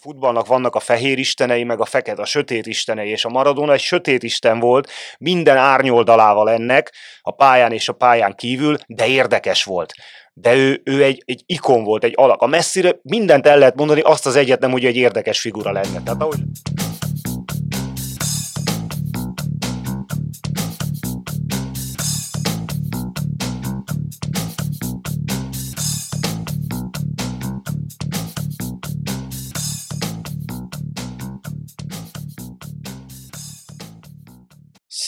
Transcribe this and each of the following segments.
futballnak vannak a fehér istenei, meg a fekete, a sötét istenei, és a Maradona egy sötét isten volt, minden árnyoldalával ennek, a pályán és a pályán kívül, de érdekes volt. De ő, ő egy, egy ikon volt, egy alak. A messzire mindent el lehet mondani, azt az egyet nem, hogy egy érdekes figura lenne. Tehát ahogy...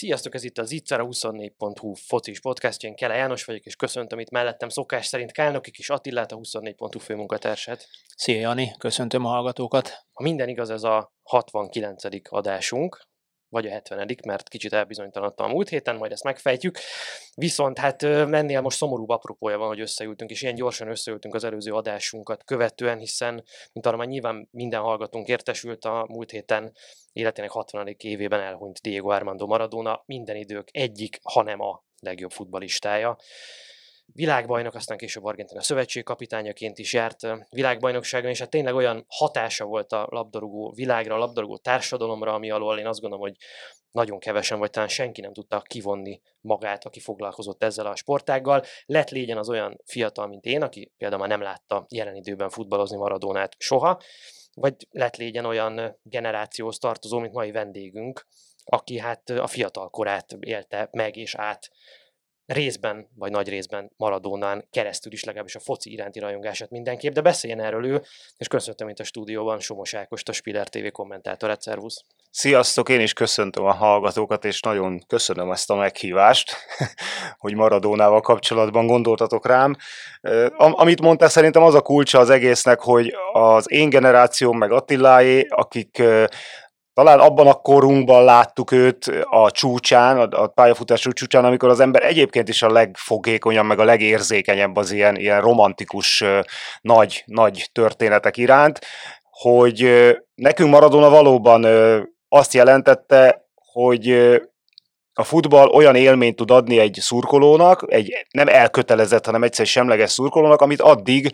Sziasztok, ez itt az Itzara 24.hu focis podcastja, én Kele János vagyok, és köszöntöm itt mellettem szokás szerint Kálnokik és Attillát, a 24.hu főmunkatársát. Szia Jani, köszöntöm a hallgatókat. Ha minden igaz, ez a 69. adásunk, vagy a 70 mert kicsit elbizonytalanodtam a múlt héten, majd ezt megfejtjük. Viszont hát mennél most szomorú apropója van, hogy összeültünk, és ilyen gyorsan összeültünk az előző adásunkat követően, hiszen, mint arra már nyilván minden hallgatónk értesült a múlt héten életének 60. évében elhunyt Diego Armando Maradona, minden idők egyik, hanem a legjobb futbalistája világbajnok, aztán később Argentina szövetségkapitányaként is járt világbajnokságon, és hát tényleg olyan hatása volt a labdarúgó világra, a labdarúgó társadalomra, ami alól én azt gondolom, hogy nagyon kevesen, vagy talán senki nem tudta kivonni magát, aki foglalkozott ezzel a sportággal. Lett légyen az olyan fiatal, mint én, aki például már nem látta jelen időben futballozni Maradónát soha, vagy lett légyen olyan generációhoz tartozó, mint mai vendégünk, aki hát a fiatal korát élte meg és át részben, vagy nagy részben Maradónán keresztül is legalábbis a foci iránti rajongását mindenképp, de beszéljen erről ő, és köszöntöm itt a stúdióban Somos Ákost, a Spiller TV kommentátorát, szervusz! Sziasztok, én is köszöntöm a hallgatókat, és nagyon köszönöm ezt a meghívást, hogy Maradónával kapcsolatban gondoltatok rám. Amit mondtál, szerintem az a kulcsa az egésznek, hogy az én generációm, meg Attiláé, akik talán abban a korunkban láttuk őt a csúcsán, a, a csúcsán, amikor az ember egyébként is a legfogékonyabb, meg a legérzékenyebb az ilyen, ilyen romantikus nagy, nagy történetek iránt, hogy nekünk Maradona valóban azt jelentette, hogy a futball olyan élményt tud adni egy szurkolónak, egy nem elkötelezett, hanem egyszer semleges szurkolónak, amit addig,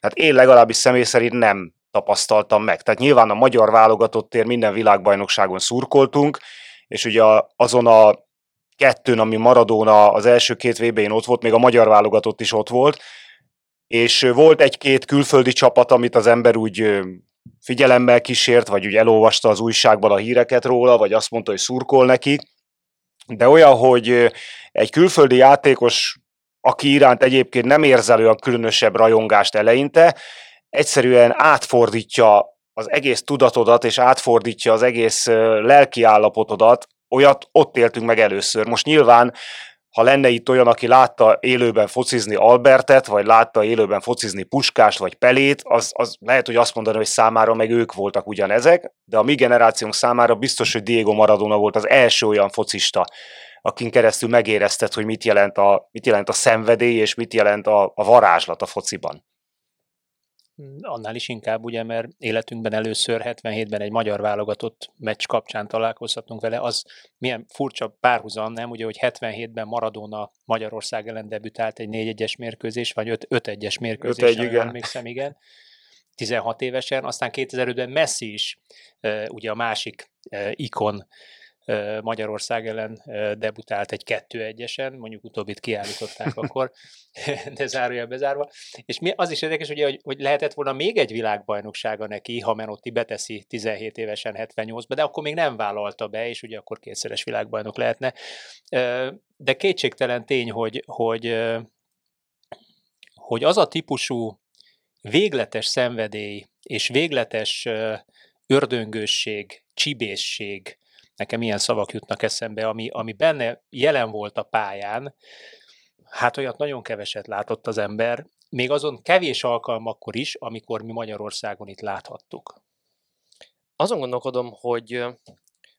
hát én legalábbis személy szerint nem tapasztaltam meg. Tehát nyilván a magyar válogatottért minden világbajnokságon szurkoltunk, és ugye azon a kettőn, ami Maradona az első két vb ott volt, még a magyar válogatott is ott volt, és volt egy-két külföldi csapat, amit az ember úgy figyelemmel kísért, vagy úgy elolvasta az újságban a híreket róla, vagy azt mondta, hogy szurkol neki, de olyan, hogy egy külföldi játékos, aki iránt egyébként nem érzel olyan különösebb rajongást eleinte, egyszerűen átfordítja az egész tudatodat, és átfordítja az egész lelki állapotodat, olyat ott éltünk meg először. Most nyilván, ha lenne itt olyan, aki látta élőben focizni Albertet, vagy látta élőben focizni Puskást, vagy Pelét, az, az lehet, hogy azt mondani, hogy számára meg ők voltak ugyanezek, de a mi generációnk számára biztos, hogy Diego Maradona volt az első olyan focista, akin keresztül megérezted, hogy mit jelent a, mit jelent a szenvedély, és mit jelent a, a varázslat a fociban. Annál is inkább, ugye, mert életünkben először 77-ben egy magyar válogatott meccs kapcsán találkozhatunk vele, az milyen furcsa párhuzam, nem? Ugye, hogy 77-ben Maradona Magyarország ellen debütált egy 4-1-es mérkőzés, vagy 5-1-es mérkőzés, 5-1, igen. emlékszem, igen. 16 évesen, aztán 2005-ben Messi is, ugye a másik ikon Magyarország ellen debutált egy 2-1-esen, mondjuk utóbbit kiállították akkor, de zárója bezárva. És mi, az is érdekes, ugye, hogy, hogy lehetett volna még egy világbajnoksága neki, ha Menotti beteszi 17 évesen 78-ba, de akkor még nem vállalta be, és ugye akkor kétszeres világbajnok lehetne. De kétségtelen tény, hogy, hogy, hogy az a típusú végletes szenvedély és végletes ördöngősség, csibészség, nekem ilyen szavak jutnak eszembe, ami, ami benne jelen volt a pályán, hát olyat nagyon keveset látott az ember, még azon kevés alkalmakkor is, amikor mi Magyarországon itt láthattuk. Azon gondolkodom, hogy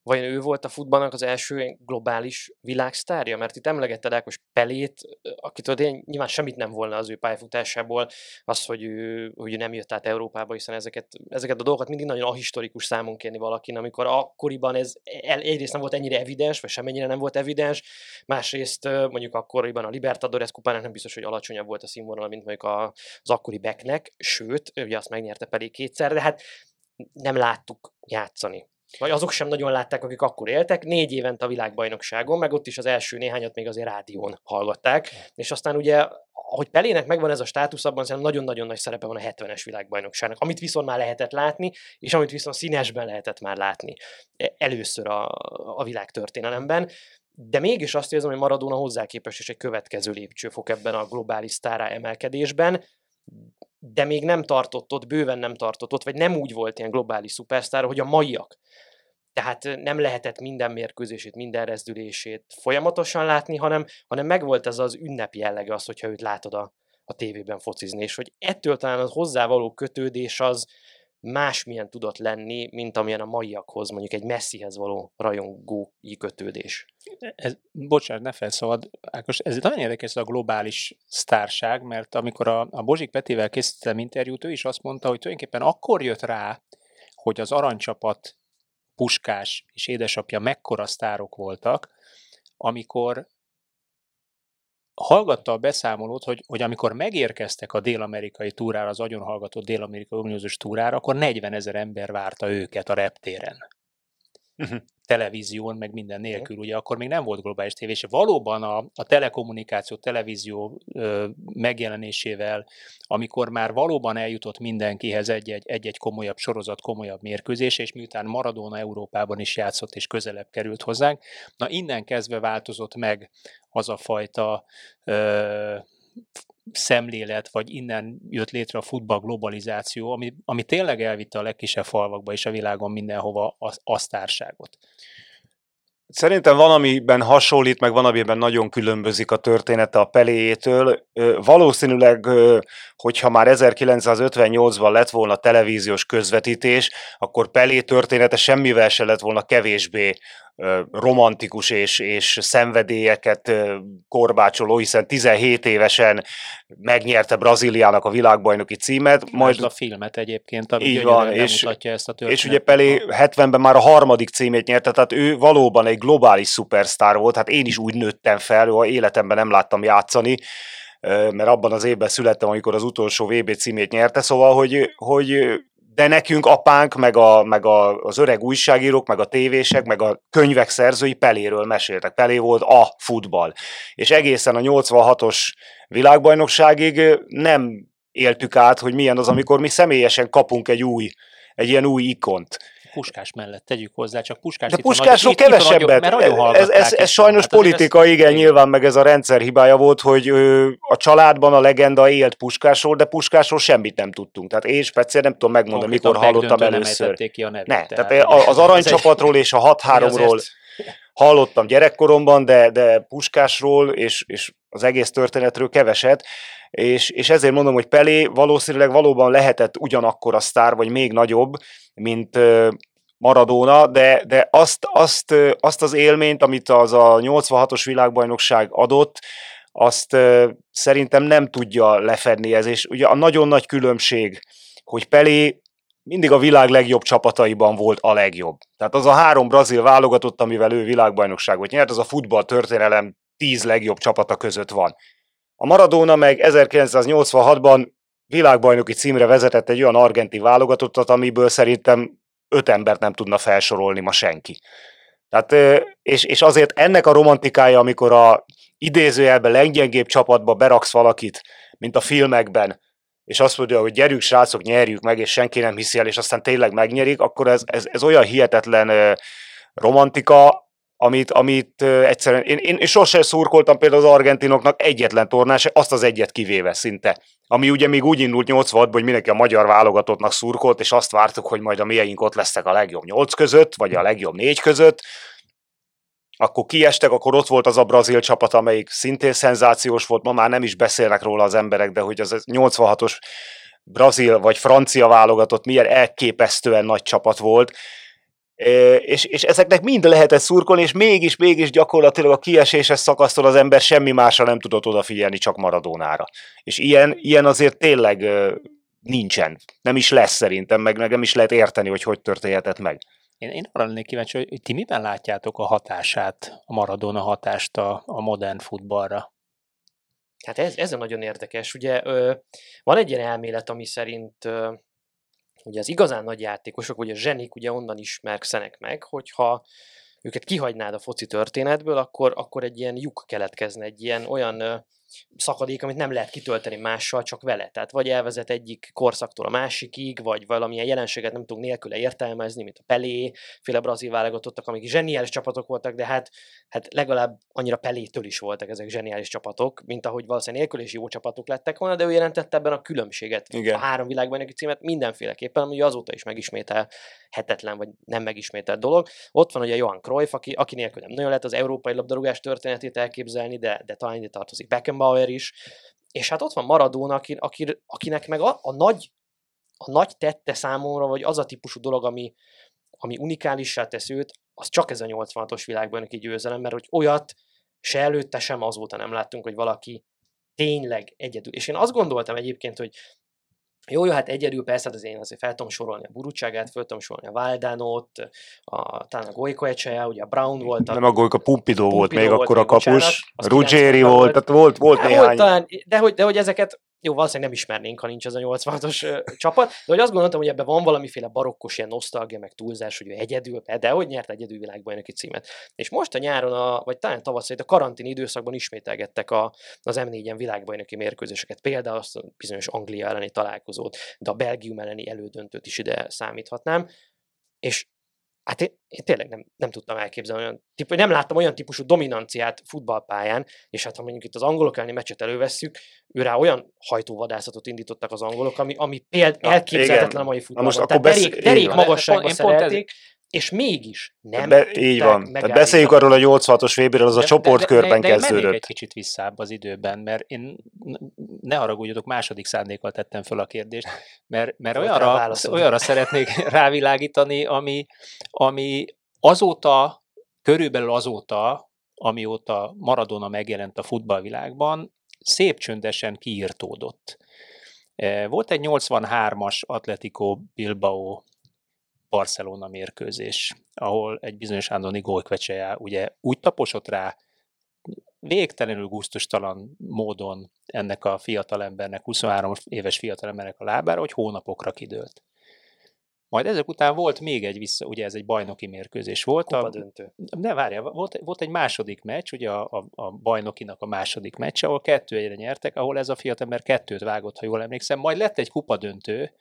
vajon ő volt a futballnak az első globális világsztárja? Mert itt emlegetted Ákos Pelét, akitől én nyilván semmit nem volna az ő pályafutásából, az, hogy ő, hogy ő nem jött át Európába, hiszen ezeket, ezeket a dolgokat mindig nagyon ahistorikus számon kérni valakin, amikor akkoriban ez egyrészt nem volt ennyire evidens, vagy semennyire nem volt evidens, másrészt mondjuk akkoriban a Libertadores kupának nem biztos, hogy alacsonyabb volt a színvonal, mint mondjuk az akkori Becknek, sőt, ugye azt megnyerte pedig kétszer, de hát nem láttuk játszani. Vagy azok sem nagyon látták, akik akkor éltek, négy évent a világbajnokságon, meg ott is az első néhányat még azért rádión hallgatták, és aztán ugye hogy Pelének megvan ez a státusz, abban nagyon-nagyon nagy szerepe van a 70-es világbajnokságnak, amit viszont már lehetett látni, és amit viszont színesben lehetett már látni e, először a, a világ történelemben. De mégis azt érzem, hogy Maradona hozzá képest is egy következő lépcsőfok ebben a globális sztárá emelkedésben, de még nem tartott ott, bőven nem tartott ott, vagy nem úgy volt ilyen globális szupersztár, hogy a maiak. Tehát nem lehetett minden mérkőzését, minden rezdülését folyamatosan látni, hanem, hanem megvolt ez az ünnep jellege az, hogyha őt látod a, a tévében focizni, és hogy ettől talán az hozzávaló kötődés az másmilyen tudott lenni, mint amilyen a maiakhoz, mondjuk egy messzihez való rajongói kötődés. Ez, bocsánat, ne felszabad, Ákos, ez nagyon érdekes ez a globális sztárság, mert amikor a, a Bozsik Petivel készítettem interjút, ő is azt mondta, hogy tulajdonképpen akkor jött rá, hogy az aranycsapat Puskás és édesapja mekkora sztárok voltak, amikor hallgatta a beszámolót, hogy, hogy amikor megérkeztek a dél-amerikai túrára, az agyonhallgatott dél-amerikai uniózus túrára, akkor 40 ezer ember várta őket a reptéren. Uh-huh televízión, meg minden nélkül, ugye akkor még nem volt globális tévé, és valóban a, a telekommunikáció, televízió ö, megjelenésével, amikor már valóban eljutott mindenkihez egy-egy, egy-egy komolyabb sorozat, komolyabb mérkőzés, és miután Maradona Európában is játszott, és közelebb került hozzánk, na innen kezdve változott meg az a fajta ö, szemlélet, vagy innen jött létre a futball globalizáció, ami, ami tényleg elvitte a legkisebb falvakba és a világon mindenhova a, a sztárságot. Szerintem van, amiben hasonlít, meg van, amiben nagyon különbözik a története a Peléjétől. Valószínűleg, hogyha már 1958-ban lett volna televíziós közvetítés, akkor Pelé története semmivel se lett volna kevésbé romantikus és, és szenvedélyeket korbácsoló, hiszen 17 évesen megnyerte Brazíliának a világbajnoki címet. Majd a filmet egyébként, ami így van, és, ezt a történetet. És ugye Pelé 70-ben már a harmadik címét nyerte, tehát ő valóban egy globális szupersztár volt, hát én is úgy nőttem fel, a életemben nem láttam játszani, mert abban az évben születtem, amikor az utolsó VB címét nyerte, szóval, hogy, hogy de nekünk apánk, meg, a, meg a, az öreg újságírók, meg a tévések, meg a könyvek szerzői Peléről meséltek. Pelé volt a futball. És egészen a 86-os világbajnokságig nem éltük át, hogy milyen az, amikor mi személyesen kapunk egy új, egy ilyen új ikont. Puskás mellett tegyük hozzá, csak Puskás De Puskásról nagy, kevesebbet. Itt, itt ez, ez, ez sajnos hát politika, ez, igen, nyilván meg ez a rendszer hibája volt, hogy ö, a családban a legenda élt Puskásról, de Puskásról semmit nem tudtunk. Tehát én speciál nem tudom megmondani, mikor hallottam először. Nem ki a nevét, ne, tehát, tehát az aranycsapatról és a 6-3-ról hallottam gyerekkoromban, de, de Puskásról és, és az egész történetről keveset, és, és ezért mondom, hogy Pelé valószínűleg valóban lehetett ugyanakkor a sztár, vagy még nagyobb, mint Maradona, de, de azt, azt, azt az élményt, amit az a 86-os világbajnokság adott, azt szerintem nem tudja lefedni ez, és ugye a nagyon nagy különbség, hogy Pelé mindig a világ legjobb csapataiban volt a legjobb. Tehát az a három brazil válogatott, amivel ő világbajnokságot nyert, az a futball történelem tíz legjobb csapata között van. A Maradona meg 1986-ban világbajnoki címre vezetett egy olyan argenti válogatottat, amiből szerintem öt embert nem tudna felsorolni ma senki. Tehát, és, és azért ennek a romantikája, amikor a idézőjelben leggyengébb csapatba beraksz valakit, mint a filmekben, és azt mondja, hogy gyerünk srácok, nyerjük meg, és senki nem hiszi el, és aztán tényleg megnyerik, akkor ez, ez, ez olyan hihetetlen romantika, amit, amit egyszerűen, én, én, sosem szurkoltam például az argentinoknak egyetlen tornás, azt az egyet kivéve szinte. Ami ugye még úgy indult 86 hogy mindenki a magyar válogatottnak szurkolt, és azt vártuk, hogy majd a mieink ott lesznek a legjobb nyolc között, vagy a legjobb négy között. Akkor kiestek, akkor ott volt az a brazil csapat, amelyik szintén szenzációs volt, ma már nem is beszélnek róla az emberek, de hogy az 86-os brazil vagy francia válogatott milyen elképesztően nagy csapat volt, és, és ezeknek mind lehetett szurkolni, és mégis, mégis gyakorlatilag a kieséses szakasztól az ember semmi másra nem tudott odafigyelni, csak Maradónára. És ilyen, ilyen azért tényleg nincsen. Nem is lesz szerintem, meg, meg nem is lehet érteni, hogy hogy történhetett meg. Én, én arra lennék kíváncsi, hogy ti miben látjátok a hatását, a Maradona hatást a, a modern futballra? Hát ez, ez a nagyon érdekes. Ugye ö, van egy ilyen elmélet, ami szerint ö, ugye az igazán nagy játékosok, vagy a zsenik ugye onnan ismerkszenek meg, hogyha őket kihagynád a foci történetből, akkor, akkor egy ilyen lyuk keletkezne, egy ilyen olyan szakadék, amit nem lehet kitölteni mással, csak vele. Tehát vagy elvezet egyik korszaktól a másikig, vagy valamilyen jelenséget nem tudunk nélküle értelmezni, mint a Pelé, féle brazil válogatottak, amik zseniális csapatok voltak, de hát, hát legalább annyira Pelétől is voltak ezek zseniális csapatok, mint ahogy valószínűleg nélkül is jó csapatok lettek volna, de ő jelentette ebben a különbséget. Igen. A három neki címet mindenféleképpen, ami azóta is megismételhetetlen, vagy nem megismételt dolog. Ott van ugye Johan Cruyff, aki, aki nélkül nem nagyon lehet az európai labdarúgás történetét elképzelni, de, de talán ide tartozik Beckham Beckenbauer is, és hát ott van Maradona, aki, aki, akinek meg a, a, nagy, a nagy tette számomra, vagy az a típusú dolog, ami, ami unikálissá tesz őt, az csak ez a 86-os világbajnoki győzelem, mert hogy olyat se előtte, sem azóta nem láttunk, hogy valaki tényleg egyedül. És én azt gondoltam egyébként, hogy jó, jó, hát egyedül persze, az én azért fel tudom sorolni a Burucságát, fel tudom sorolni a Valdánót, a, talán a Golyko Ecseja, ugye a Brown volt. A, nem a Golyko, Pumpidó volt még volt akkor a kapus, Ruggeri 90-ben volt, tehát volt, volt Hát néhány. Volt talán, de, hogy, de hogy ezeket jó, valószínűleg nem ismernénk, ha nincs ez a 86-os ö, csapat, de hogy azt gondoltam, hogy ebben van valamiféle barokkos ilyen nosztalgia, meg túlzás, hogy ő egyedül, de hogy nyert egyedül világbajnoki címet. És most a nyáron, a, vagy talán tavasszal, a karantén időszakban ismételgettek a, az M4-en világbajnoki mérkőzéseket, például azt a bizonyos Anglia elleni találkozót, de a Belgium elleni elődöntőt is ide számíthatnám. És Hát én, én tényleg nem, nem tudtam elképzelni olyan típus, nem láttam olyan típusú dominanciát futballpályán, és hát ha mondjuk itt az angolok elleni meccset elővesszük, ő rá olyan hajtóvadászatot indítottak az angolok, ami, ami péld, Na, elképzelhetetlen a mai Na futballban. most Tehát akkor derék, derék magasságban Én pont ez- szerelték, és mégis nem Be, így van. Tehát beszéljük arról a 86-os vb az a De- csoportkörben de, de, de, de kezdődött. mennék egy kicsit visszább az időben, mert én ne haragudjatok, második szándékkal tettem föl a kérdést, mert, mert olyanra, olyanra szeretnék rávilágítani, ami, ami azóta, körülbelül azóta, amióta Maradona megjelent a futballvilágban, szép csöndesen kiírtódott. Eh, Volt egy 83-as Atletico Bilbao Barcelona mérkőzés, ahol egy bizonyos Andoni Golkvecseja ugye úgy taposott rá végtelenül gusztustalan módon ennek a fiatalembernek, 23 éves fiatalembernek a lábára, hogy hónapokra kidőlt. Majd ezek után volt még egy vissza, ugye ez egy bajnoki mérkőzés volt. Kupa A, döntő. ne várjál, volt, volt egy második meccs, ugye a, a, a bajnokinak a második meccs, ahol kettő egyre nyertek, ahol ez a fiatalember kettőt vágott, ha jól emlékszem. Majd lett egy kupadöntő,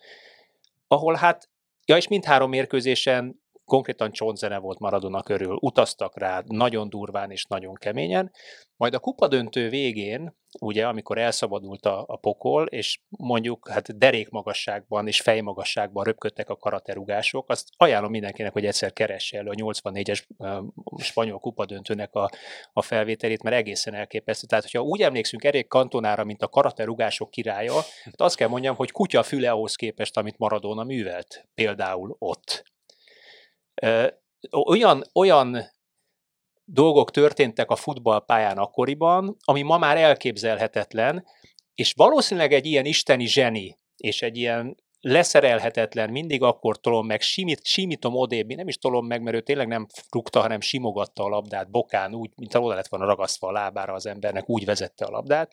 ahol hát, ja és mindhárom mérkőzésen konkrétan csontzene volt Maradona körül, utaztak rá nagyon durván és nagyon keményen, majd a kupadöntő végén, ugye, amikor elszabadult a, a pokol, és mondjuk hát derék magasságban és fejmagasságban röpködtek a karaterugások, azt ajánlom mindenkinek, hogy egyszer keresse elő a 84-es ö, spanyol kupadöntőnek a, a felvételét, mert egészen elképesztő. Tehát, hogyha úgy emlékszünk Erik Kantonára, mint a karaterugások királya, hát azt kell mondjam, hogy kutya füle ahhoz képest, amit Maradona művelt, például ott. Olyan, olyan dolgok történtek a futballpályán akkoriban, ami ma már elképzelhetetlen, és valószínűleg egy ilyen isteni zseni, és egy ilyen leszerelhetetlen, mindig akkor tolom meg, simít, simítom odébb, nem is tolom meg, mert ő tényleg nem rúgta, hanem simogatta a labdát bokán, úgy, mint oda lett volna ragasztva a lábára az embernek, úgy vezette a labdát,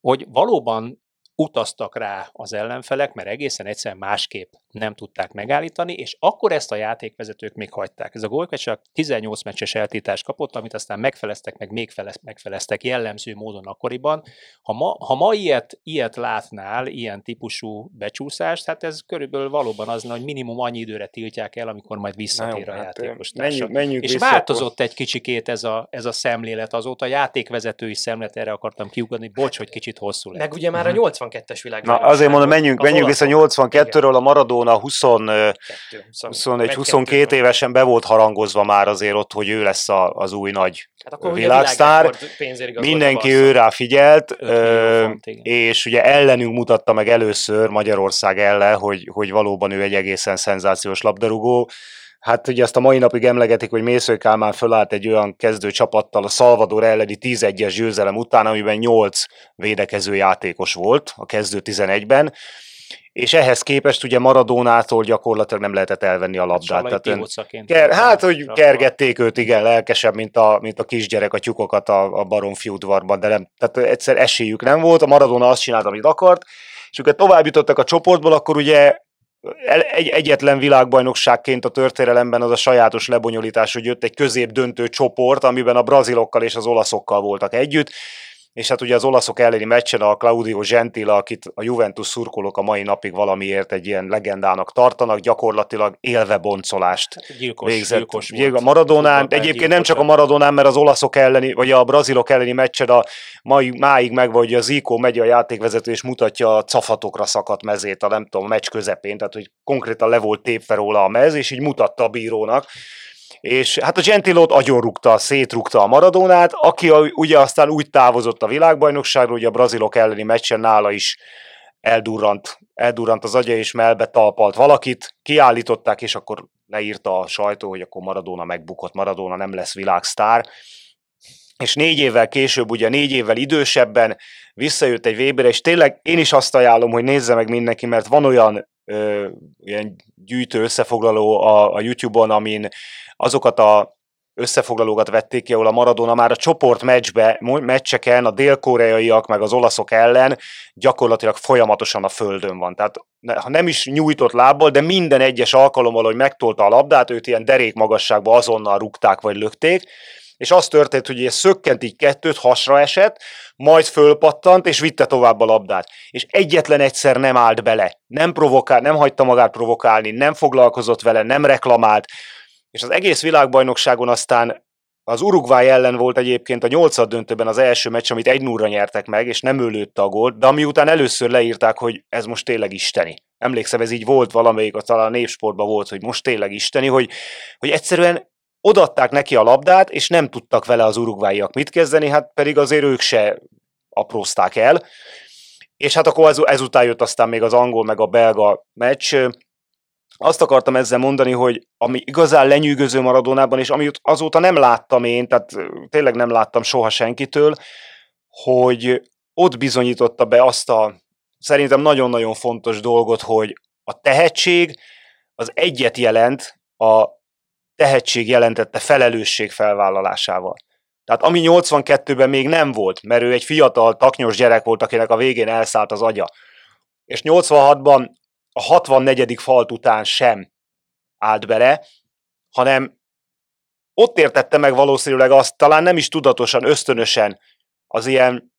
hogy valóban utaztak rá az ellenfelek, mert egészen egyszerűen másképp nem tudták megállítani, és akkor ezt a játékvezetők még hagyták. Ez a gólköt csak 18 meccses eltiltást kapott, amit aztán megfeleztek, meg még felez, megfeleztek jellemző módon akkoriban. Ha ma, ha ma ilyet, ilyet látnál, ilyen típusú becsúszást, hát ez körülbelül valóban az, hogy minimum annyi időre tiltják el, amikor majd visszatér a játékos társa. menjünk, menjünk És vissza változott egy kicsikét ez a, ez a szemlélet azóta, a játékvezetői szemlélet, erre akartam kiugadni, bocs, hogy kicsit hosszú lett. Meg ugye már a 82-es világ. Na, azért mondom, menjünk, menjünk vissza 82-ről, a Maradona 20, 21-22 évesen be volt harangozva már azért ott, hogy ő lesz a, az új nagy hát akkor világsztár. Mindenki ő rá figyelt, font, és ugye ellenünk mutatta meg először Magyarország ellen, hogy, hogy valóban ő egy egészen szenzációs labdarúgó. Hát ugye azt a mai napig emlegetik, hogy Mésző Kálmán fölállt egy olyan kezdő csapattal a Salvador elleni 11-es győzelem után, amiben 8 védekező játékos volt a kezdő 11-ben, és ehhez képest ugye Maradónától gyakorlatilag nem lehetett elvenni a labdát. Tehát ön- Ker, hát, hogy kergették őt, igen, lelkesebb, mint a, mint a kisgyerek a tyúkokat a, a baromfi udvarban, de nem, tehát egyszer esélyük nem volt, a Maradona azt csinált, amit akart, és őket tovább jutottak a csoportból, akkor ugye egy, egyetlen világbajnokságként a történelemben az a sajátos lebonyolítás, hogy jött egy közép döntő csoport, amiben a brazilokkal és az olaszokkal voltak együtt, és hát ugye az olaszok elleni meccsen a Claudio Gentile, akit a Juventus szurkolók a mai napig valamiért egy ilyen legendának tartanak, gyakorlatilag élve boncolást Hát gyilkos, végzett. gyilkos Gyilkos volt. Maradonán, egyébként nem csak a. Maradonán, mert az olaszok elleni, vagy a brazilok elleni meccsen a mai, máig meg, hogy a Zico megy a játékvezető, és mutatja a cafatokra szakadt mezét a nem tudom, a meccs közepén, tehát hogy konkrétan le volt tépve róla a mez, és így mutatta a bírónak. És hát a Gentilót agyonrúgta, szétrúgta a Maradonát, aki a, ugye aztán úgy távozott a világbajnokságról, hogy a brazilok elleni meccsen nála is eldurrant, eldurrant az agya, és melbe talpalt valakit, kiállították, és akkor leírta a sajtó, hogy akkor Maradona megbukott, Maradona nem lesz világsztár. És négy évvel később, ugye négy évvel idősebben visszajött egy Weber, és tényleg én is azt ajánlom, hogy nézze meg mindenki, mert van olyan ö, ilyen gyűjtő összefoglaló a, a YouTube-on, amin azokat a összefoglalókat vették ki, ahol a Maradona már a csoport meccsbe, meccseken a dél-koreaiak meg az olaszok ellen gyakorlatilag folyamatosan a földön van. Tehát ha nem is nyújtott lábbal, de minden egyes alkalommal, hogy megtolta a labdát, őt ilyen derék magasságba azonnal rúgták vagy lökték, és az történt, hogy szökkent így kettőt, hasra esett, majd fölpattant, és vitte tovább a labdát. És egyetlen egyszer nem állt bele, nem provokál, nem hagyta magát provokálni, nem foglalkozott vele, nem reklamált, és az egész világbajnokságon aztán az Uruguay ellen volt egyébként a nyolcad döntőben az első meccs, amit egy 0 nyertek meg, és nem ő lőtte a gólt, de ami után először leírták, hogy ez most tényleg isteni. Emlékszem, ez így volt valamelyik, talán a népsportban volt, hogy most tényleg isteni, hogy, hogy egyszerűen odatták neki a labdát, és nem tudtak vele az urugváiak mit kezdeni, hát pedig azért ők se aprózták el. És hát akkor ez, ezután jött aztán még az angol meg a belga meccs. Azt akartam ezzel mondani, hogy ami igazán lenyűgöző Maradonában, és amit azóta nem láttam én, tehát tényleg nem láttam soha senkitől, hogy ott bizonyította be azt a szerintem nagyon-nagyon fontos dolgot, hogy a tehetség az egyet jelent a tehetség jelentette felelősség felvállalásával. Tehát ami 82-ben még nem volt, mert ő egy fiatal, taknyos gyerek volt, akinek a végén elszállt az agya. És 86-ban a 64. falt után sem állt bele, hanem ott értette meg valószínűleg azt, talán nem is tudatosan, ösztönösen, az ilyen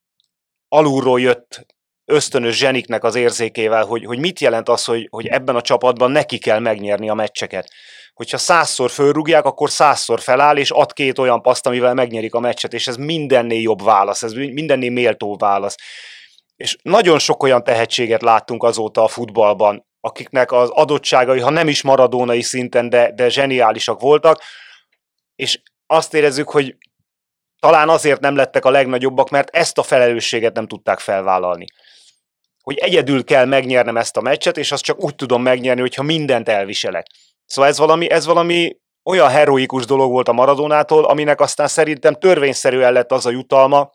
alulról jött ösztönös zseniknek az érzékével, hogy, hogy mit jelent az, hogy, hogy ebben a csapatban neki kell megnyerni a meccseket. Hogyha százszor fölrúgják, akkor százszor feláll, és ad két olyan paszt, amivel megnyerik a meccset, és ez mindennél jobb válasz, ez mindennél méltó válasz. És nagyon sok olyan tehetséget láttunk azóta a futballban, akiknek az adottságai, ha nem is maradónai szinten, de, de zseniálisak voltak, és azt érezzük, hogy talán azért nem lettek a legnagyobbak, mert ezt a felelősséget nem tudták felvállalni. Hogy egyedül kell megnyernem ezt a meccset, és azt csak úgy tudom megnyerni, hogyha mindent elviselek. Szóval ez valami, ez valami olyan heroikus dolog volt a Maradonától, aminek aztán szerintem törvényszerűen lett az a jutalma,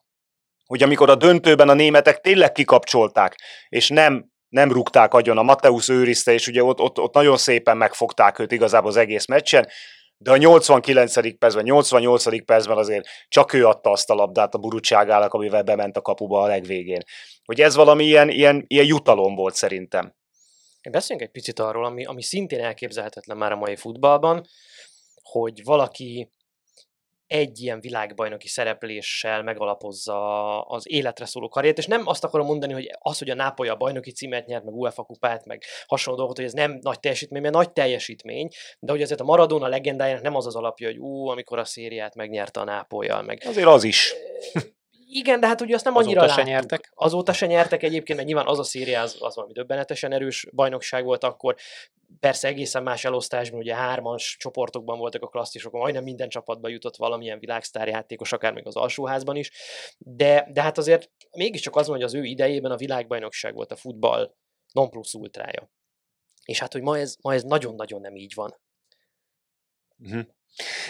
hogy amikor a döntőben a németek tényleg kikapcsolták, és nem nem rúgták agyon, a Mateusz őrizte, és ugye ott, ott, ott nagyon szépen megfogták őt igazából az egész meccsen, de a 89. percben, 88. percben azért csak ő adta azt a labdát a burutságának, amivel bement a kapuba a legvégén. Hogy ez valami ilyen, ilyen, ilyen jutalom volt szerintem. Beszéljünk egy picit arról, ami, ami szintén elképzelhetetlen már a mai futballban, hogy valaki egy ilyen világbajnoki szerepléssel megalapozza az életre szóló karriert, és nem azt akarom mondani, hogy az, hogy a Nápoly a bajnoki címet nyert, meg UEFA kupát, meg hasonló dolgot, hogy ez nem nagy teljesítmény, mert nagy teljesítmény, de hogy azért a Maradona legendájának nem az az alapja, hogy ú, amikor a szériát megnyerte a Nápolyal, meg Azért az is. Igen, de hát ugye azt nem annyira Azóta se láttuk. nyertek? Azóta se nyertek egyébként, mert nyilván az a széria az, az valami döbbenetesen erős bajnokság volt akkor. Persze egészen más elosztásban, ugye hármas csoportokban voltak a klasszisok, majdnem minden csapatba jutott valamilyen világsztár játékos, akár még az alsóházban is. De, de hát azért mégiscsak az van, hogy az ő idejében a világbajnokság volt a futball non plus ultrája. És hát, hogy ma ez, ma ez nagyon-nagyon nem így van. Uh-huh.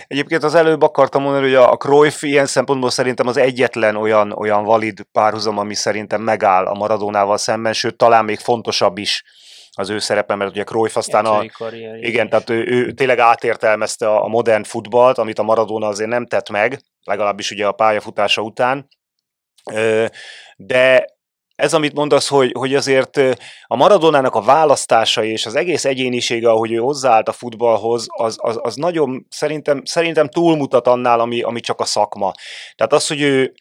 Egyébként az előbb akartam mondani, hogy a Cruyff ilyen szempontból szerintem az egyetlen olyan, olyan valid párhuzam, ami szerintem megáll a Maradónával szemben, sőt talán még fontosabb is az ő szerepe, mert ugye Cruyff aztán a, igen, tehát ő, ő tényleg átértelmezte a, a modern futballt, amit a Maradona azért nem tett meg, legalábbis ugye a pályafutása után, de ez, amit mondasz, hogy, hogy azért a Maradonának a választásai és az egész egyénisége, ahogy ő hozzáállt a futballhoz, az, az, az nagyon szerintem, szerintem túlmutat annál, ami, ami csak a szakma. Tehát az, hogy ő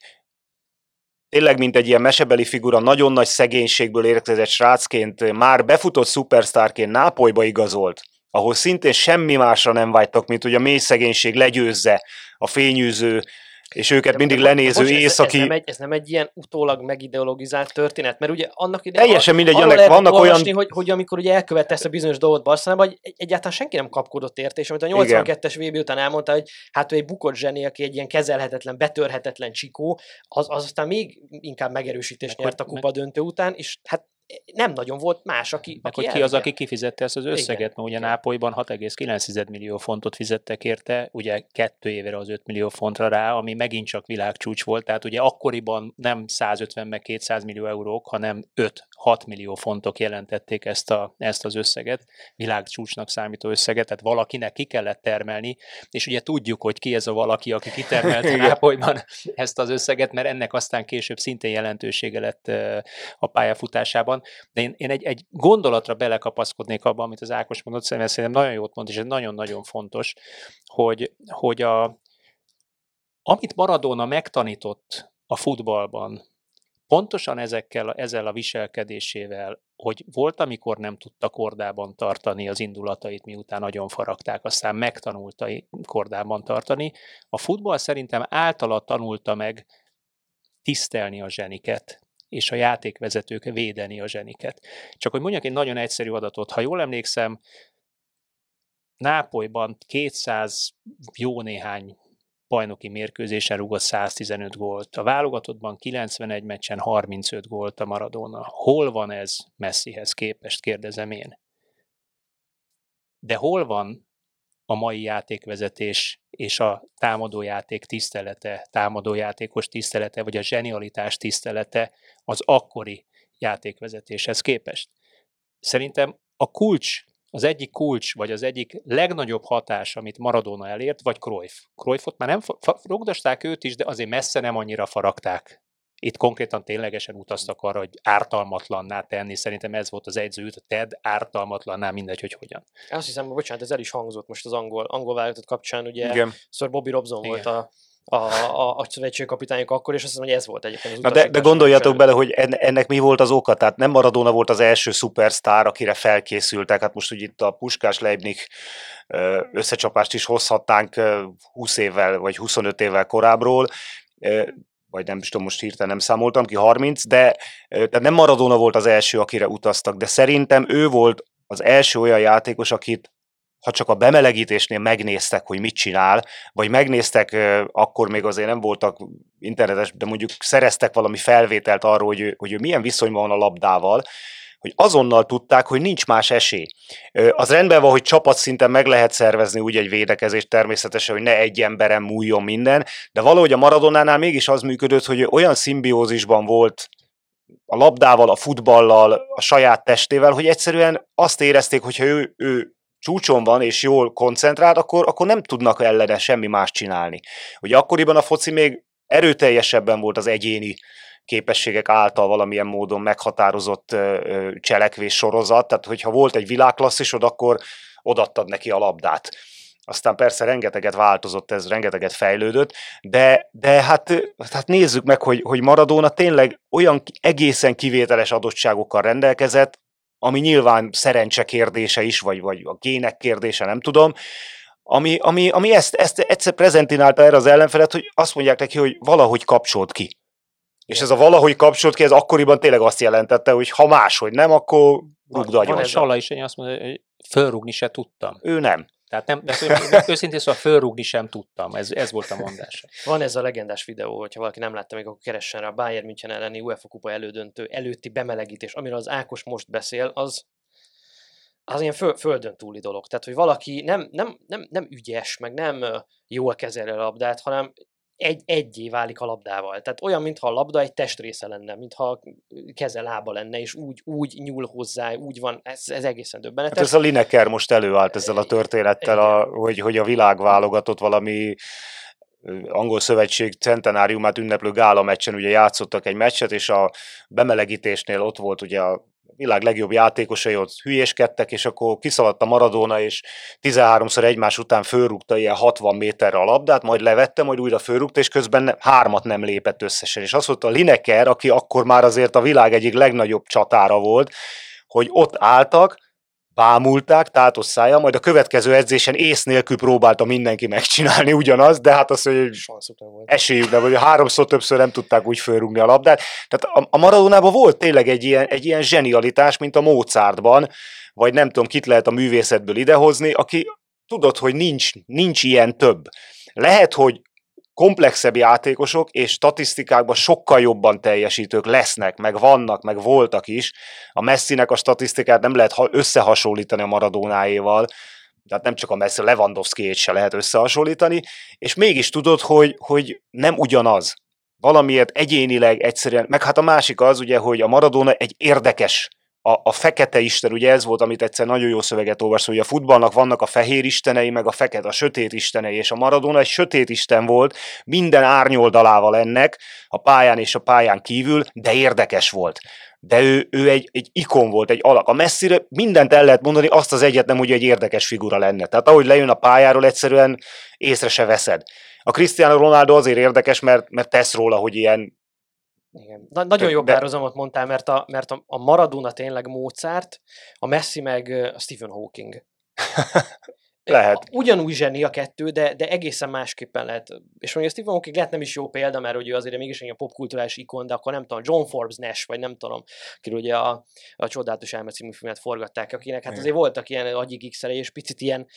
tényleg, mint egy ilyen mesebeli figura, nagyon nagy szegénységből érkezett srácként, már befutott szupersztárként Nápolyba igazolt, ahol szintén semmi másra nem vágytak, mint hogy a mély szegénység legyőzze a fényűző és őket de mindig lenéző bocs, északi... Ez, ez, nem egy, ez nem egy ilyen utólag megideologizált történet, mert ugye annak idején... Teljesen mindegy, ennek vannak olvasni, olyan... Hogy, hogy amikor ugye elkövette ezt a bizonyos dolgot Barcelonában, hogy egyáltalán senki nem kapkodott érte, és amit a 82-es VB után elmondta, hogy hát ő egy bukott zseni, aki egy ilyen kezelhetetlen, betörhetetlen csikó, az, az aztán még inkább megerősítést nyert a kupa döntő után, és hát nem nagyon volt más, aki, aki hogy ki az, aki kifizette ezt az összeget, Igen. mert ugye Nápolyban 6,9 millió fontot fizettek érte, ugye kettő évre az 5 millió fontra rá, ami megint csak világcsúcs volt, tehát ugye akkoriban nem 150 meg 200 millió eurók, hanem 5-6 millió fontok jelentették ezt, a, ezt az összeget, világcsúcsnak számító összeget, tehát valakinek ki kellett termelni, és ugye tudjuk, hogy ki ez a valaki, aki kitermelte Nápolyban ezt az összeget, mert ennek aztán később szintén jelentősége lett a pályafutásában, de én, én egy, egy gondolatra belekapaszkodnék abban, amit az Ákos mondott, szerintem nagyon jót mond, és ez nagyon-nagyon fontos, hogy, hogy a, amit Maradona megtanított a futballban, pontosan ezekkel, ezzel a viselkedésével, hogy volt, amikor nem tudta kordában tartani az indulatait, miután nagyon faragták, aztán megtanulta kordában tartani. A futball szerintem általa tanulta meg tisztelni a zseniket, és a játékvezetők védeni a zseniket. Csak hogy mondjak egy nagyon egyszerű adatot, ha jól emlékszem, Nápolyban 200 jó néhány bajnoki mérkőzésen rúgott 115 gólt. A válogatottban 91 meccsen 35 gólt a Maradona. Hol van ez Messihez képest, kérdezem én. De hol van a mai játékvezetés és a támadójáték tisztelete, támadójátékos tisztelete, vagy a zsenialitás tisztelete az akkori játékvezetéshez képest. Szerintem a kulcs, az egyik kulcs, vagy az egyik legnagyobb hatás, amit Maradona elért, vagy Cruyff. Cruyffot már nem rugdosták őt is, de azért messze nem annyira faragták itt konkrétan ténylegesen utaztak arra, hogy ártalmatlanná tenni. Szerintem ez volt az egyző, hogy Ted ártalmatlanná, mindegy, hogy hogyan. Azt hiszem, hogy bocsánat, ez el is hangzott most az angol, angol válogatott kapcsán, ugye Igen. Sir Bobby Robson Igen. volt a, a, a, a szövetségkapitányok akkor, és azt hiszem, hogy ez volt egyébként az Na de, de gondoljatok bele, hogy ennek mi volt az oka, tehát nem Maradona volt az első szupersztár, akire felkészültek, hát most úgy itt a Puskás Leibnik összecsapást is hozhatnánk 20 évvel vagy 25 évvel korábbról, vagy nem is tudom, most hirtelen nem számoltam ki, 30, de tehát nem Maradona volt az első, akire utaztak, de szerintem ő volt az első olyan játékos, akit ha csak a bemelegítésnél megnéztek, hogy mit csinál, vagy megnéztek, akkor még azért nem voltak internetes, de mondjuk szereztek valami felvételt arról, hogy ő, hogy ő milyen viszonyban van a labdával, hogy azonnal tudták, hogy nincs más esély. Az rendben van, hogy csapatszinten meg lehet szervezni úgy egy védekezést természetesen, hogy ne egy emberen múljon minden, de valahogy a Maradonánál mégis az működött, hogy olyan szimbiózisban volt a labdával, a futballal, a saját testével, hogy egyszerűen azt érezték, hogyha ő, ő csúcson van és jól koncentrált, akkor, akkor nem tudnak ellene semmi más csinálni. Ugye akkoriban a foci még erőteljesebben volt az egyéni képességek által valamilyen módon meghatározott cselekvés sorozat, tehát hogyha volt egy világklasszisod, akkor odattad neki a labdát. Aztán persze rengeteget változott ez, rengeteget fejlődött, de, de hát, hát nézzük meg, hogy, hogy Maradona tényleg olyan egészen kivételes adottságokkal rendelkezett, ami nyilván szerencse kérdése is, vagy, vagy a gének kérdése, nem tudom, ami, ami, ami ezt, ezt egyszer prezentinálta erre az ellenfelet, hogy azt mondják neki, hogy valahogy kapcsolt ki. És ez a valahogy kapcsolt ki, ez akkoriban tényleg azt jelentette, hogy ha máshogy nem, akkor rúgd agyon. Van Sala is, én azt mondja, hogy fölrúgni se tudtam. Ő nem. Tehát nem, de őszintén szóval fölrúgni sem tudtam, ez, ez volt a mondása. Van ez a legendás videó, hogyha valaki nem látta még, akkor keressen rá a Bayern München elleni UEFA kupa elődöntő előtti bemelegítés, amiről az Ákos most beszél, az, az ilyen föl, földön túli dolog. Tehát, hogy valaki nem, nem, nem, nem ügyes, meg nem jól kezeli a labdát, hanem egy, egyé válik a labdával. Tehát olyan, mintha a labda egy testrésze lenne, mintha keze lába lenne, és úgy, úgy nyúl hozzá, úgy van, ez, ez egészen döbbenetes. Hát ez a Lineker most előállt ezzel a történettel, a, hogy, hogy a világ válogatott valami angol szövetség centenáriumát ünneplő gála meccsen ugye játszottak egy meccset, és a bemelegítésnél ott volt ugye a világ legjobb játékosai ott hülyéskedtek, és akkor kiszaladt a Maradona, és 13-szor egymás után fölrúgta ilyen 60 méterre a labdát, majd levette, majd újra fölrúgta, és közben ne, hármat nem lépett összesen. És azt mondta Lineker, aki akkor már azért a világ egyik legnagyobb csatára volt, hogy ott álltak, bámulták, tátos szája, majd a következő edzésen ész nélkül próbálta mindenki megcsinálni ugyanaz, de hát az, hogy esélyük nem, vagy háromszor többször nem tudták úgy fölrúgni a labdát. Tehát a, a Maradonában volt tényleg egy ilyen, egy ilyen zsenialitás, mint a Mozartban, vagy nem tudom, kit lehet a művészetből idehozni, aki tudod, hogy nincs, nincs ilyen több. Lehet, hogy komplexebb játékosok és statisztikákban sokkal jobban teljesítők lesznek, meg vannak, meg voltak is. A Messinek a statisztikát nem lehet összehasonlítani a Maradónáéval, tehát nem csak a Messi, a lewandowski se lehet összehasonlítani, és mégis tudod, hogy, hogy nem ugyanaz. Valamiért egyénileg egyszerűen, meg hát a másik az ugye, hogy a Maradona egy érdekes a, a fekete isten, ugye ez volt, amit egyszer nagyon jó szöveget olvas, hogy a futballnak vannak a fehér istenei, meg a fekete, a sötét istenei, és a Maradona egy sötét isten volt, minden árnyoldalával ennek, a pályán és a pályán kívül, de érdekes volt. De ő, ő egy, egy ikon volt, egy alak. A messzire mindent el lehet mondani, azt az egyet nem, hogy egy érdekes figura lenne. Tehát ahogy lejön a pályáról, egyszerűen észre se veszed. A Cristiano Ronaldo azért érdekes, mert, mert tesz róla, hogy ilyen igen. Na, nagyon jó párhuzamot mondtál, mert a, mert a, a Maradona tényleg Mozart, a Messi meg a Stephen Hawking. lehet. Ugyanúgy zseni a kettő, de, de egészen másképpen lehet. És mondjuk Stephen Hawking lehet nem is jó példa, mert ugye azért mégis egy popkulturális ikon, de akkor nem tudom, John Forbes Nash, vagy nem tudom, aki ugye a, a Csodálatos Elme című filmet forgatták, akinek hát azért voltak ilyen agyi és picit ilyen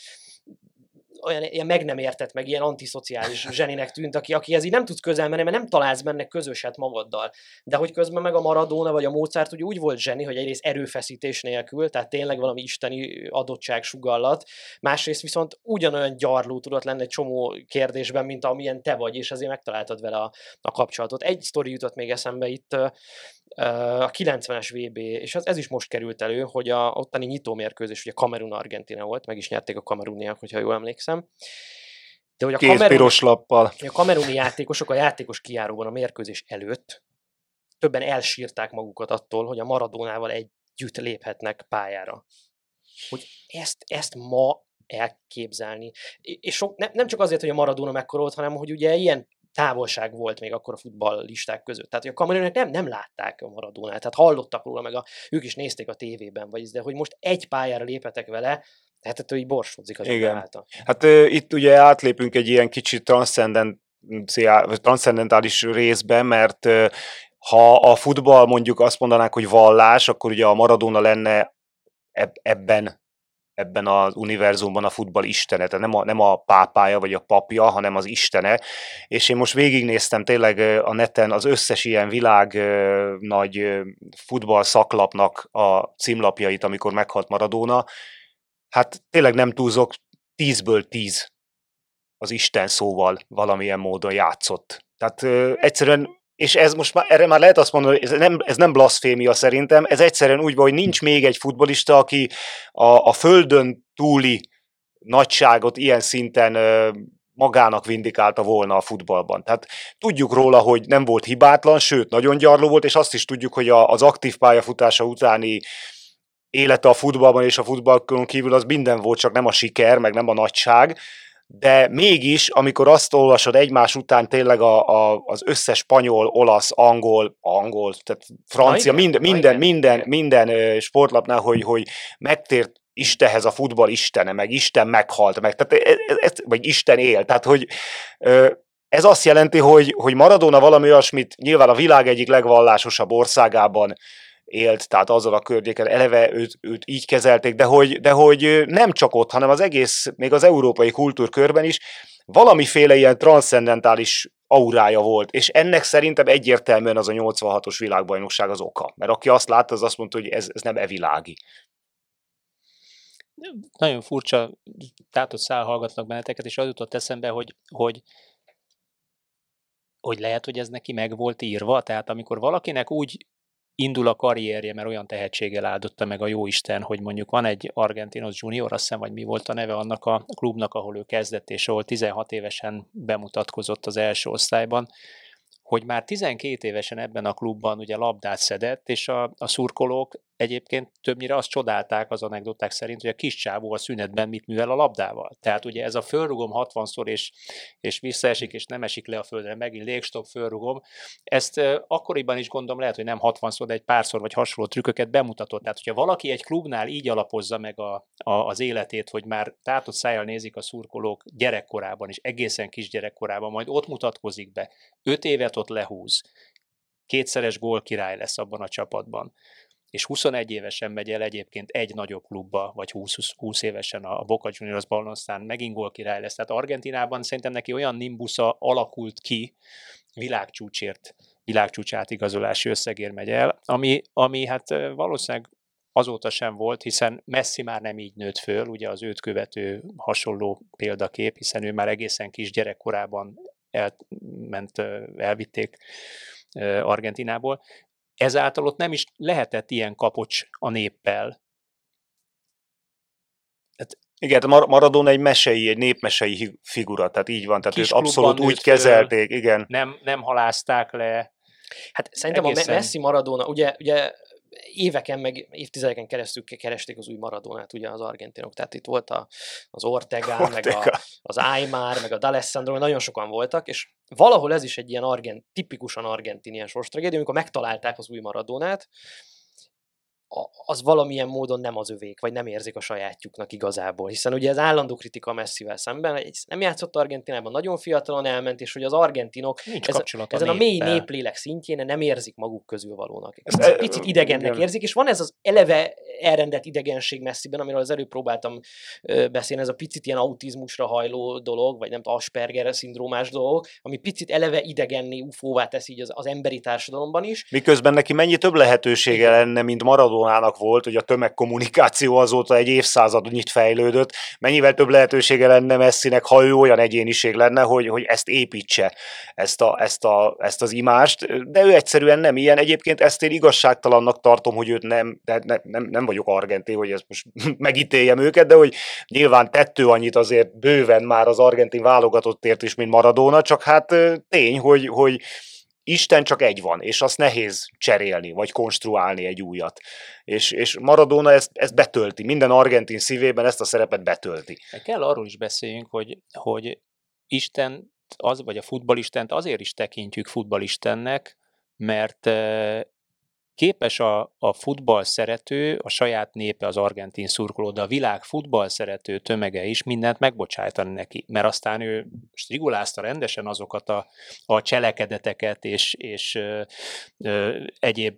olyan ilyen meg nem értett, meg ilyen antiszociális zseninek tűnt, aki, ez így nem tudsz közel menni, mert nem találsz benne közöset magaddal. De hogy közben meg a Maradona vagy a Mozart ugye úgy volt zseni, hogy egyrészt erőfeszítés nélkül, tehát tényleg valami isteni adottság sugallat, másrészt viszont ugyanolyan gyarló tudott lenni egy csomó kérdésben, mint amilyen te vagy, és azért megtaláltad vele a, a kapcsolatot. Egy sztori jutott még eszembe itt, a 90-es VB, és ez, ez is most került elő, hogy a ottani nyitómérkőzés, ugye Kamerun-Argentina volt, meg is nyerték a kameruniak, hogyha jól emlékszem. De hogy a, kamerun, piros lappal. a kameruni játékosok a játékos kiáróban a mérkőzés előtt többen elsírták magukat attól, hogy a Maradónával együtt léphetnek pályára. Hogy ezt, ezt ma elképzelni. És sok, ne, nem csak azért, hogy a Maradona mekkora volt, hanem hogy ugye ilyen távolság volt még akkor a futballisták között. Tehát a kamerunok nem, nem látták a Maradónát, tehát hallottak róla, meg a, ők is nézték a tévében, vagy de hogy most egy pályára lépetek vele, tehát ettől így borsodzik az Igen. Által. Hát uh, itt ugye átlépünk egy ilyen kicsit transzcendentális részbe, mert uh, ha a futball mondjuk azt mondanák, hogy vallás, akkor ugye a Maradona lenne ebben ebben az univerzumban a futball istene, tehát nem a, nem a pápája vagy a papja, hanem az istene, és én most végignéztem tényleg a neten az összes ilyen világ nagy futball szaklapnak a címlapjait, amikor meghalt Maradona, hát tényleg nem túlzok, tízből tíz az Isten szóval valamilyen módon játszott. Tehát ö, egyszerűen és ez most már, erre már lehet azt mondani, hogy ez nem, ez nem blaszfémia szerintem, ez egyszerűen úgy van, hogy nincs még egy futbolista, aki a, a földön túli nagyságot ilyen szinten ö, magának vindikálta volna a futballban. Tehát tudjuk róla, hogy nem volt hibátlan, sőt, nagyon gyarló volt, és azt is tudjuk, hogy a, az aktív pályafutása utáni élete a futballban és a futballon kívül az minden volt, csak nem a siker, meg nem a nagyság de mégis, amikor azt olvasod egymás után tényleg a, a, az összes spanyol, olasz, angol, angol, tehát francia, minden, minden, minden, minden sportlapnál, hogy, hogy megtért Istenhez a futball istene, meg Isten meghalt, meg, tehát ez, e, ez, vagy Isten él, tehát hogy ez azt jelenti, hogy, hogy Maradona valami olyasmit nyilván a világ egyik legvallásosabb országában élt, tehát azzal a környéken eleve őt, őt így kezelték, de hogy, de hogy nem csak ott, hanem az egész, még az európai kultúrkörben is valamiféle ilyen transzcendentális aurája volt, és ennek szerintem egyértelműen az a 86-os világbajnokság az oka. Mert aki azt látta, az azt mondta, hogy ez, ez nem evilági. Nagyon furcsa tátott szál hallgatnak benneteket, és az jutott eszembe, hogy, hogy hogy lehet, hogy ez neki meg volt írva, tehát amikor valakinek úgy indul a karrierje, mert olyan tehetséggel áldotta meg a jóisten, hogy mondjuk van egy Argentinos Junior, azt hiszem, vagy mi volt a neve annak a klubnak, ahol ő kezdett, és ahol 16 évesen bemutatkozott az első osztályban, hogy már 12 évesen ebben a klubban ugye labdát szedett, és a, a szurkolók egyébként többnyire azt csodálták az anekdoták szerint, hogy a kis csávó a szünetben mit művel a labdával. Tehát ugye ez a fölrugom 60-szor, és, és visszaesik, és nem esik le a földre, megint légstop, fölrugom. Ezt akkoriban is gondolom lehet, hogy nem 60-szor, de egy párszor vagy hasonló trükköket bemutatott. Tehát, hogyha valaki egy klubnál így alapozza meg a, a, az életét, hogy már tátott szájjal nézik a szurkolók gyerekkorában is, egészen kis gyerekkorában, majd ott mutatkozik be, öt évet ott lehúz, kétszeres gólkirály lesz abban a csapatban és 21 évesen megy el egyébként egy nagyobb klubba, vagy 20, 20 évesen a Boca Juniors aztán megint gól király lesz. Tehát Argentinában szerintem neki olyan nimbusza alakult ki, világcsúcsért, világcsúcs átigazolási összegért megy el, ami, ami hát valószínűleg azóta sem volt, hiszen Messi már nem így nőtt föl, ugye az őt követő hasonló példakép, hiszen ő már egészen kis gyerekkorában elment, elvitték Argentinából ezáltal ott nem is lehetett ilyen kapocs a néppel. Hát, igen, Maradona egy mesei, egy népmesei figura, tehát így van, tehát őt abszolút úgy föl, kezelték, igen. Nem, nem halázták le. Hát szerintem egészen... a Messi Maradona, ugye, ugye éveken, meg évtizedeken keresztül keresték az új Maradonát, ugye az argentinok, tehát itt volt a, az Ortega, Ortega, meg a, az Aymar, meg a D'Alessandro, nagyon sokan voltak, és valahol ez is egy ilyen argent, tipikusan argentin ilyen sorstragédia, amikor megtalálták az új Maradonát, az valamilyen módon nem az övék, vagy nem érzik a sajátjuknak igazából. Hiszen ugye ez állandó kritika Messivel szemben, nem játszott Argentinában, nagyon fiatalon elment, és hogy az argentinok ez, ezen a, a mély néplélek szintjén nem érzik maguk közül valónak. Ezt picit idegennek érzik, és van ez az eleve elrendelt idegenség messziben, amiről az előbb próbáltam beszélni, ez a picit ilyen autizmusra hajló dolog, vagy nem tudom, Asperger szindrómás dolog, ami picit eleve idegenné, ufóvá tesz így az, az emberi társadalomban is. Miközben neki mennyi több lehetősége lenne, mint Maradona Maradonának volt, hogy a tömegkommunikáció azóta egy évszázadnyit fejlődött, mennyivel több lehetősége lenne Messinek, ha ő olyan egyéniség lenne, hogy, hogy ezt építse, ezt, a, ezt, a, ezt az imást, de ő egyszerűen nem ilyen. Egyébként ezt én igazságtalannak tartom, hogy őt nem, de ne, nem, nem vagyok argentin, hogy ezt most megítéljem őket, de hogy nyilván tettő annyit azért bőven már az argentin válogatottért is, mint Maradona, csak hát tény, hogy, hogy Isten csak egy van, és azt nehéz cserélni, vagy konstruálni egy újat. És, és Maradona ezt, ezt betölti, minden argentin szívében ezt a szerepet betölti. Kell arról is beszéljünk, hogy, hogy Isten, az, vagy a futballistent azért is tekintjük futballistennek, mert képes a, a futball szerető, a saját népe, az argentin szurkoló, de a világ futball szerető tömege is mindent megbocsájtani neki, mert aztán ő strigulázta rendesen azokat a, a cselekedeteket és, és ö, ö, egyéb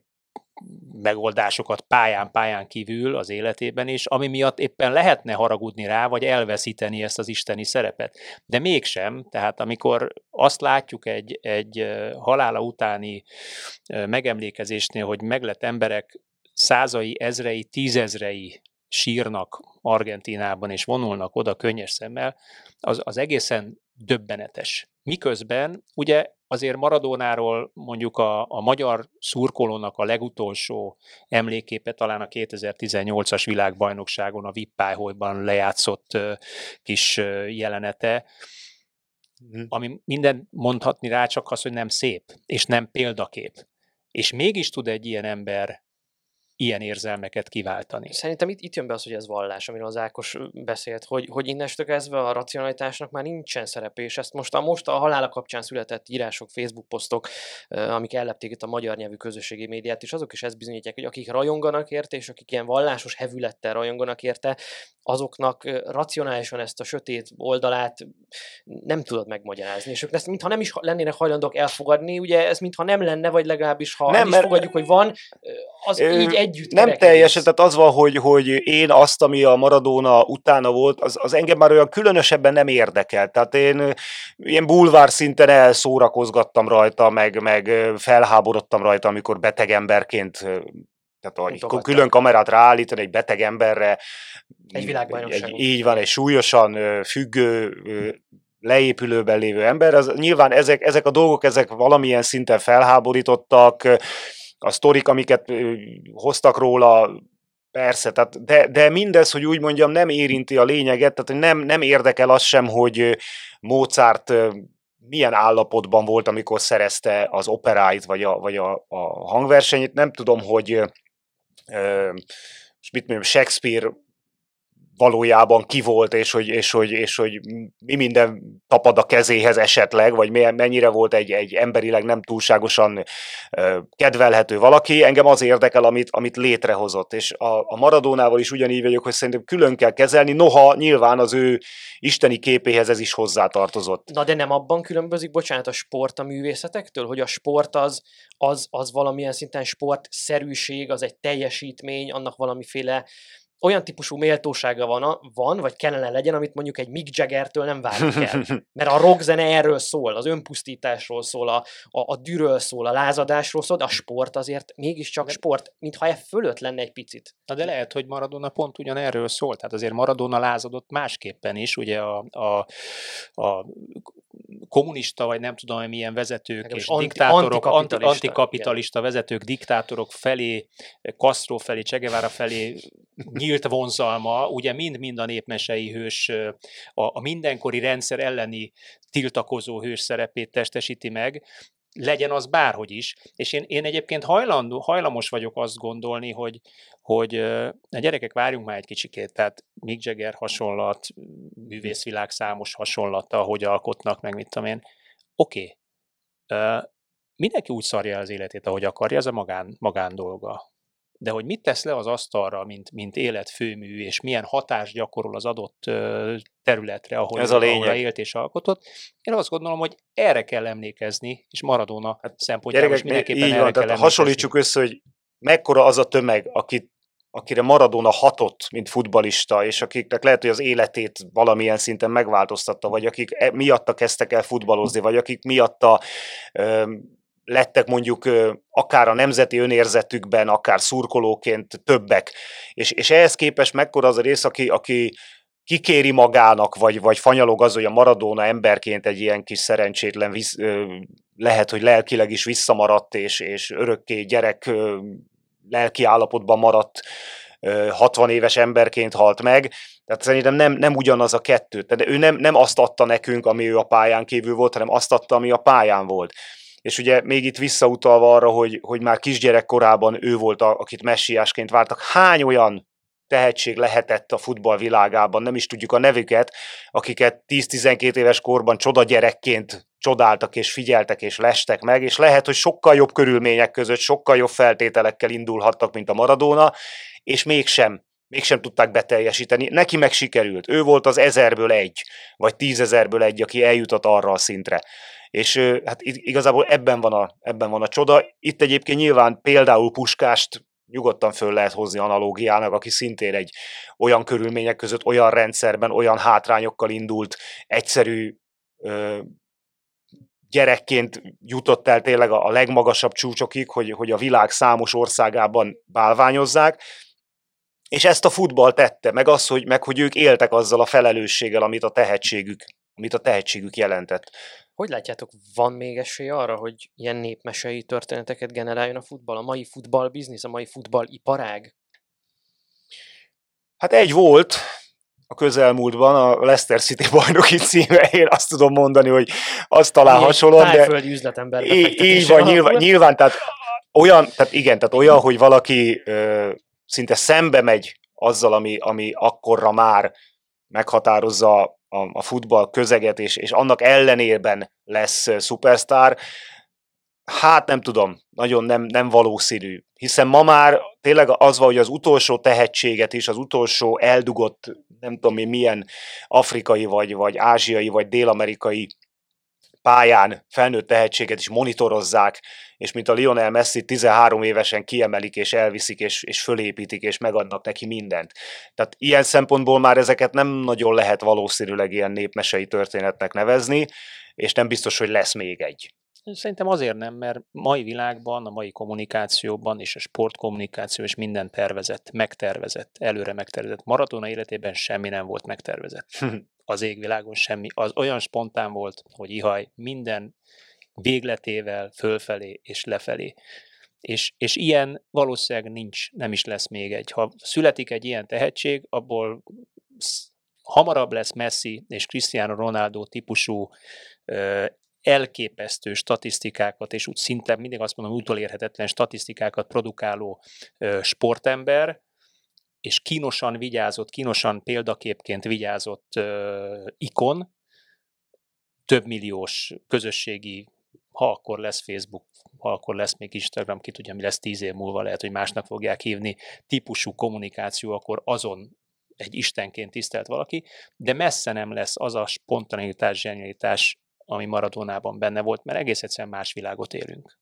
megoldásokat pályán-pályán kívül az életében is, ami miatt éppen lehetne haragudni rá, vagy elveszíteni ezt az isteni szerepet. De mégsem, tehát amikor azt látjuk egy, egy halála utáni megemlékezésnél, hogy meglett emberek százai, ezrei, tízezrei sírnak Argentinában, és vonulnak oda könnyes szemmel, az, az egészen döbbenetes. Miközben ugye azért Maradónáról mondjuk a, a magyar szurkolónak a legutolsó emléképe talán a 2018-as világbajnokságon a Vippályhojban lejátszott kis jelenete, mhm. ami minden mondhatni rá csak az, hogy nem szép, és nem példakép. És mégis tud egy ilyen ember ilyen érzelmeket kiváltani. Szerintem itt, itt jön be az, hogy ez vallás, amiről az Ákos beszélt, hogy, hogy innestől kezdve a racionalitásnak már nincsen szerepe, és ezt most a, most a halála kapcsán született írások, Facebook posztok, amik ellepték itt a magyar nyelvű közösségi médiát, és azok is ezt bizonyítják, hogy akik rajonganak érte, és akik ilyen vallásos hevülettel rajonganak érte, azoknak racionálisan ezt a sötét oldalát nem tudod megmagyarázni, és ők ezt mintha nem is lennének hajlandók elfogadni, ugye ez mintha nem lenne, vagy legalábbis ha nem, is fogadjuk, hogy van, az ö, így együtt Nem teljesen, tehát az van, hogy, hogy én azt, ami a Maradona utána volt, az, az engem már olyan különösebben nem érdekel. Tehát én ilyen bulvár szinten elszórakozgattam rajta, meg, meg felháborodtam rajta, amikor beteg emberként tehát hogy külön kamerát ráállítani egy beteg emberre. Egy világbajnokság. Így van, egy súlyosan függő leépülőben lévő ember, az, nyilván ezek, ezek a dolgok, ezek valamilyen szinten felháborítottak, a sztorik, amiket hoztak róla, Persze, tehát de, de mindez, hogy úgy mondjam, nem érinti a lényeget, tehát nem, nem érdekel az sem, hogy Mozart milyen állapotban volt, amikor szerezte az operáit, vagy a, vagy a, a hangversenyét. Nem tudom, hogy ö, mit mondjam, Shakespeare valójában ki volt, és hogy, és, hogy, és hogy mi minden tapad a kezéhez esetleg, vagy mennyire volt egy, egy emberileg nem túlságosan kedvelhető valaki. Engem az érdekel, amit, amit létrehozott. És a, a Maradónával is ugyanígy vagyok, hogy szerintem külön kell kezelni, noha nyilván az ő isteni képéhez ez is hozzátartozott. Na de nem abban különbözik, bocsánat, a sport a művészetektől, hogy a sport az, az, az valamilyen szinten sportszerűség, az egy teljesítmény, annak valamiféle olyan típusú méltósága van, van, vagy kellene legyen, amit mondjuk egy Mick Jaggertől nem várunk el. Mert a rockzene erről szól, az önpusztításról szól, a, a, a dűről szól, a lázadásról szól, de a sport azért mégiscsak sport, mintha e fölött lenne egy picit. Na de lehet, hogy Maradona pont ugyanerről szól. Tehát azért Maradona lázadott másképpen is, ugye a, a, a kommunista, vagy nem tudom, milyen vezetők Nekem és anti, diktátorok, antikapitalista, antikapitalista vezetők, diktátorok felé, Castro felé, Csegevara felé nyílt vonzalma, ugye mind-mind a népmesei hős, a, a mindenkori rendszer elleni tiltakozó hős szerepét testesíti meg, legyen az bárhogy is. És én, én egyébként hajlandó, hajlamos vagyok azt gondolni, hogy, hogy a gyerekek várjunk már egy kicsikét, tehát Mick Jagger hasonlat, művészvilág számos hasonlata, hogy alkotnak, meg mit tudom én. Oké, okay. mindenki úgy szarja az életét, ahogy akarja, ez a magán, magán dolga. De hogy mit tesz le az asztalra, mint, mint életfőmű, és milyen hatást gyakorol az adott területre, ahol, Ez a ahol élt és alkotott, én azt gondolom, hogy erre kell emlékezni, és Maradona hát, szempontjából is mindenképpen így erre van, kell tehát hasonlítsuk össze, hogy mekkora az a tömeg, akit akire Maradona hatott, mint futbalista, és akiknek lehet, hogy az életét valamilyen szinten megváltoztatta, vagy akik e, miatta kezdtek el futballozni, vagy akik miatta lettek mondjuk akár a nemzeti önérzetükben, akár szurkolóként többek. És, és ehhez képest mekkora az a rész, aki, aki kikéri magának, vagy, vagy fanyalog az, hogy a Maradona emberként egy ilyen kis szerencsétlen visz, lehet, hogy lelkileg is visszamaradt, és, és örökké gyerek lelki állapotban maradt 60 éves emberként halt meg, tehát szerintem nem, nem ugyanaz a kettő. Tehát ő nem, nem azt adta nekünk, ami ő a pályán kívül volt, hanem azt adta, ami a pályán volt és ugye még itt visszautalva arra, hogy, hogy már kisgyerek korában ő volt, a, akit messiásként vártak, hány olyan tehetség lehetett a futball világában, nem is tudjuk a nevüket, akiket 10-12 éves korban csoda gyerekként csodáltak és figyeltek és lestek meg, és lehet, hogy sokkal jobb körülmények között, sokkal jobb feltételekkel indulhattak, mint a Maradona, és mégsem mégsem tudták beteljesíteni. Neki meg sikerült. Ő volt az ezerből egy, vagy tízezerből egy, aki eljutott arra a szintre. És hát igazából ebben van, a, ebben van a csoda. Itt egyébként nyilván például Puskást nyugodtan föl lehet hozni analógiának, aki szintén egy olyan körülmények között, olyan rendszerben, olyan hátrányokkal indult, egyszerű gyerekként jutott el tényleg a, a legmagasabb csúcsokig, hogy, hogy a világ számos országában bálványozzák, és ezt a futball tette, meg az, hogy, meg hogy ők éltek azzal a felelősséggel, amit a tehetségük, amit a tehetségük jelentett. Hogy látjátok, van még esély arra, hogy ilyen népmesei történeteket generáljon a futball, a mai futball biznisz, a mai futball iparág? Hát egy volt a közelmúltban, a Leicester City bajnoki címe, én azt tudom mondani, hogy az talán Ilyen hasonló, de... üzletember így, így van, nyilván, nyilván, tehát olyan, tehát igen, tehát olyan, hogy valaki ö, szinte szembe megy azzal, ami, ami akkorra már meghatározza a, a futball közeget, és, és annak ellenében lesz szupersztár, hát nem tudom, nagyon nem, nem valószínű. Hiszen ma már tényleg az van, hogy az utolsó tehetséget is, az utolsó eldugott, nem tudom én milyen afrikai, vagy, vagy ázsiai, vagy dél-amerikai pályán felnőtt tehetséget is monitorozzák, és mint a Lionel Messi 13 évesen kiemelik, és elviszik, és, és fölépítik, és megadnak neki mindent. Tehát ilyen szempontból már ezeket nem nagyon lehet valószínűleg ilyen népmesei történetnek nevezni, és nem biztos, hogy lesz még egy. Szerintem azért nem, mert mai világban, a mai kommunikációban és a sportkommunikáció és minden tervezett, megtervezett, előre megtervezett. Maratona életében semmi nem volt megtervezett. Az égvilágon semmi. Az olyan spontán volt, hogy ihaj, minden végletével, fölfelé és lefelé. És, és ilyen valószínűleg nincs, nem is lesz még egy. Ha születik egy ilyen tehetség, abból hamarabb lesz Messi és Cristiano Ronaldo típusú ö, elképesztő statisztikákat, és úgy szinte mindig azt mondom, utolérhetetlen statisztikákat produkáló sportember, és kínosan vigyázott, kínosan példaképként vigyázott ikon, több milliós közösségi, ha akkor lesz Facebook, ha akkor lesz még Instagram, ki tudja, mi lesz tíz év múlva, lehet, hogy másnak fogják hívni, típusú kommunikáció, akkor azon egy istenként tisztelt valaki, de messze nem lesz az a spontanitás, zsenialitás, ami Maradonában benne volt, mert egész egyszerűen más világot élünk.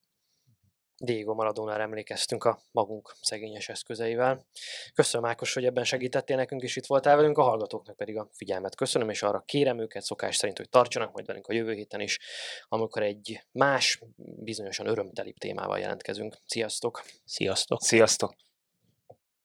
Diego Maradónára emlékeztünk a magunk szegényes eszközeivel. Köszönöm Ákos, hogy ebben segítettél nekünk, és itt voltál velünk, a hallgatóknak pedig a figyelmet köszönöm, és arra kérem őket szokás szerint, hogy tartsanak majd velünk a jövő héten is, amikor egy más, bizonyosan örömtelibb témával jelentkezünk. Sziasztok! Sziasztok! Sziasztok!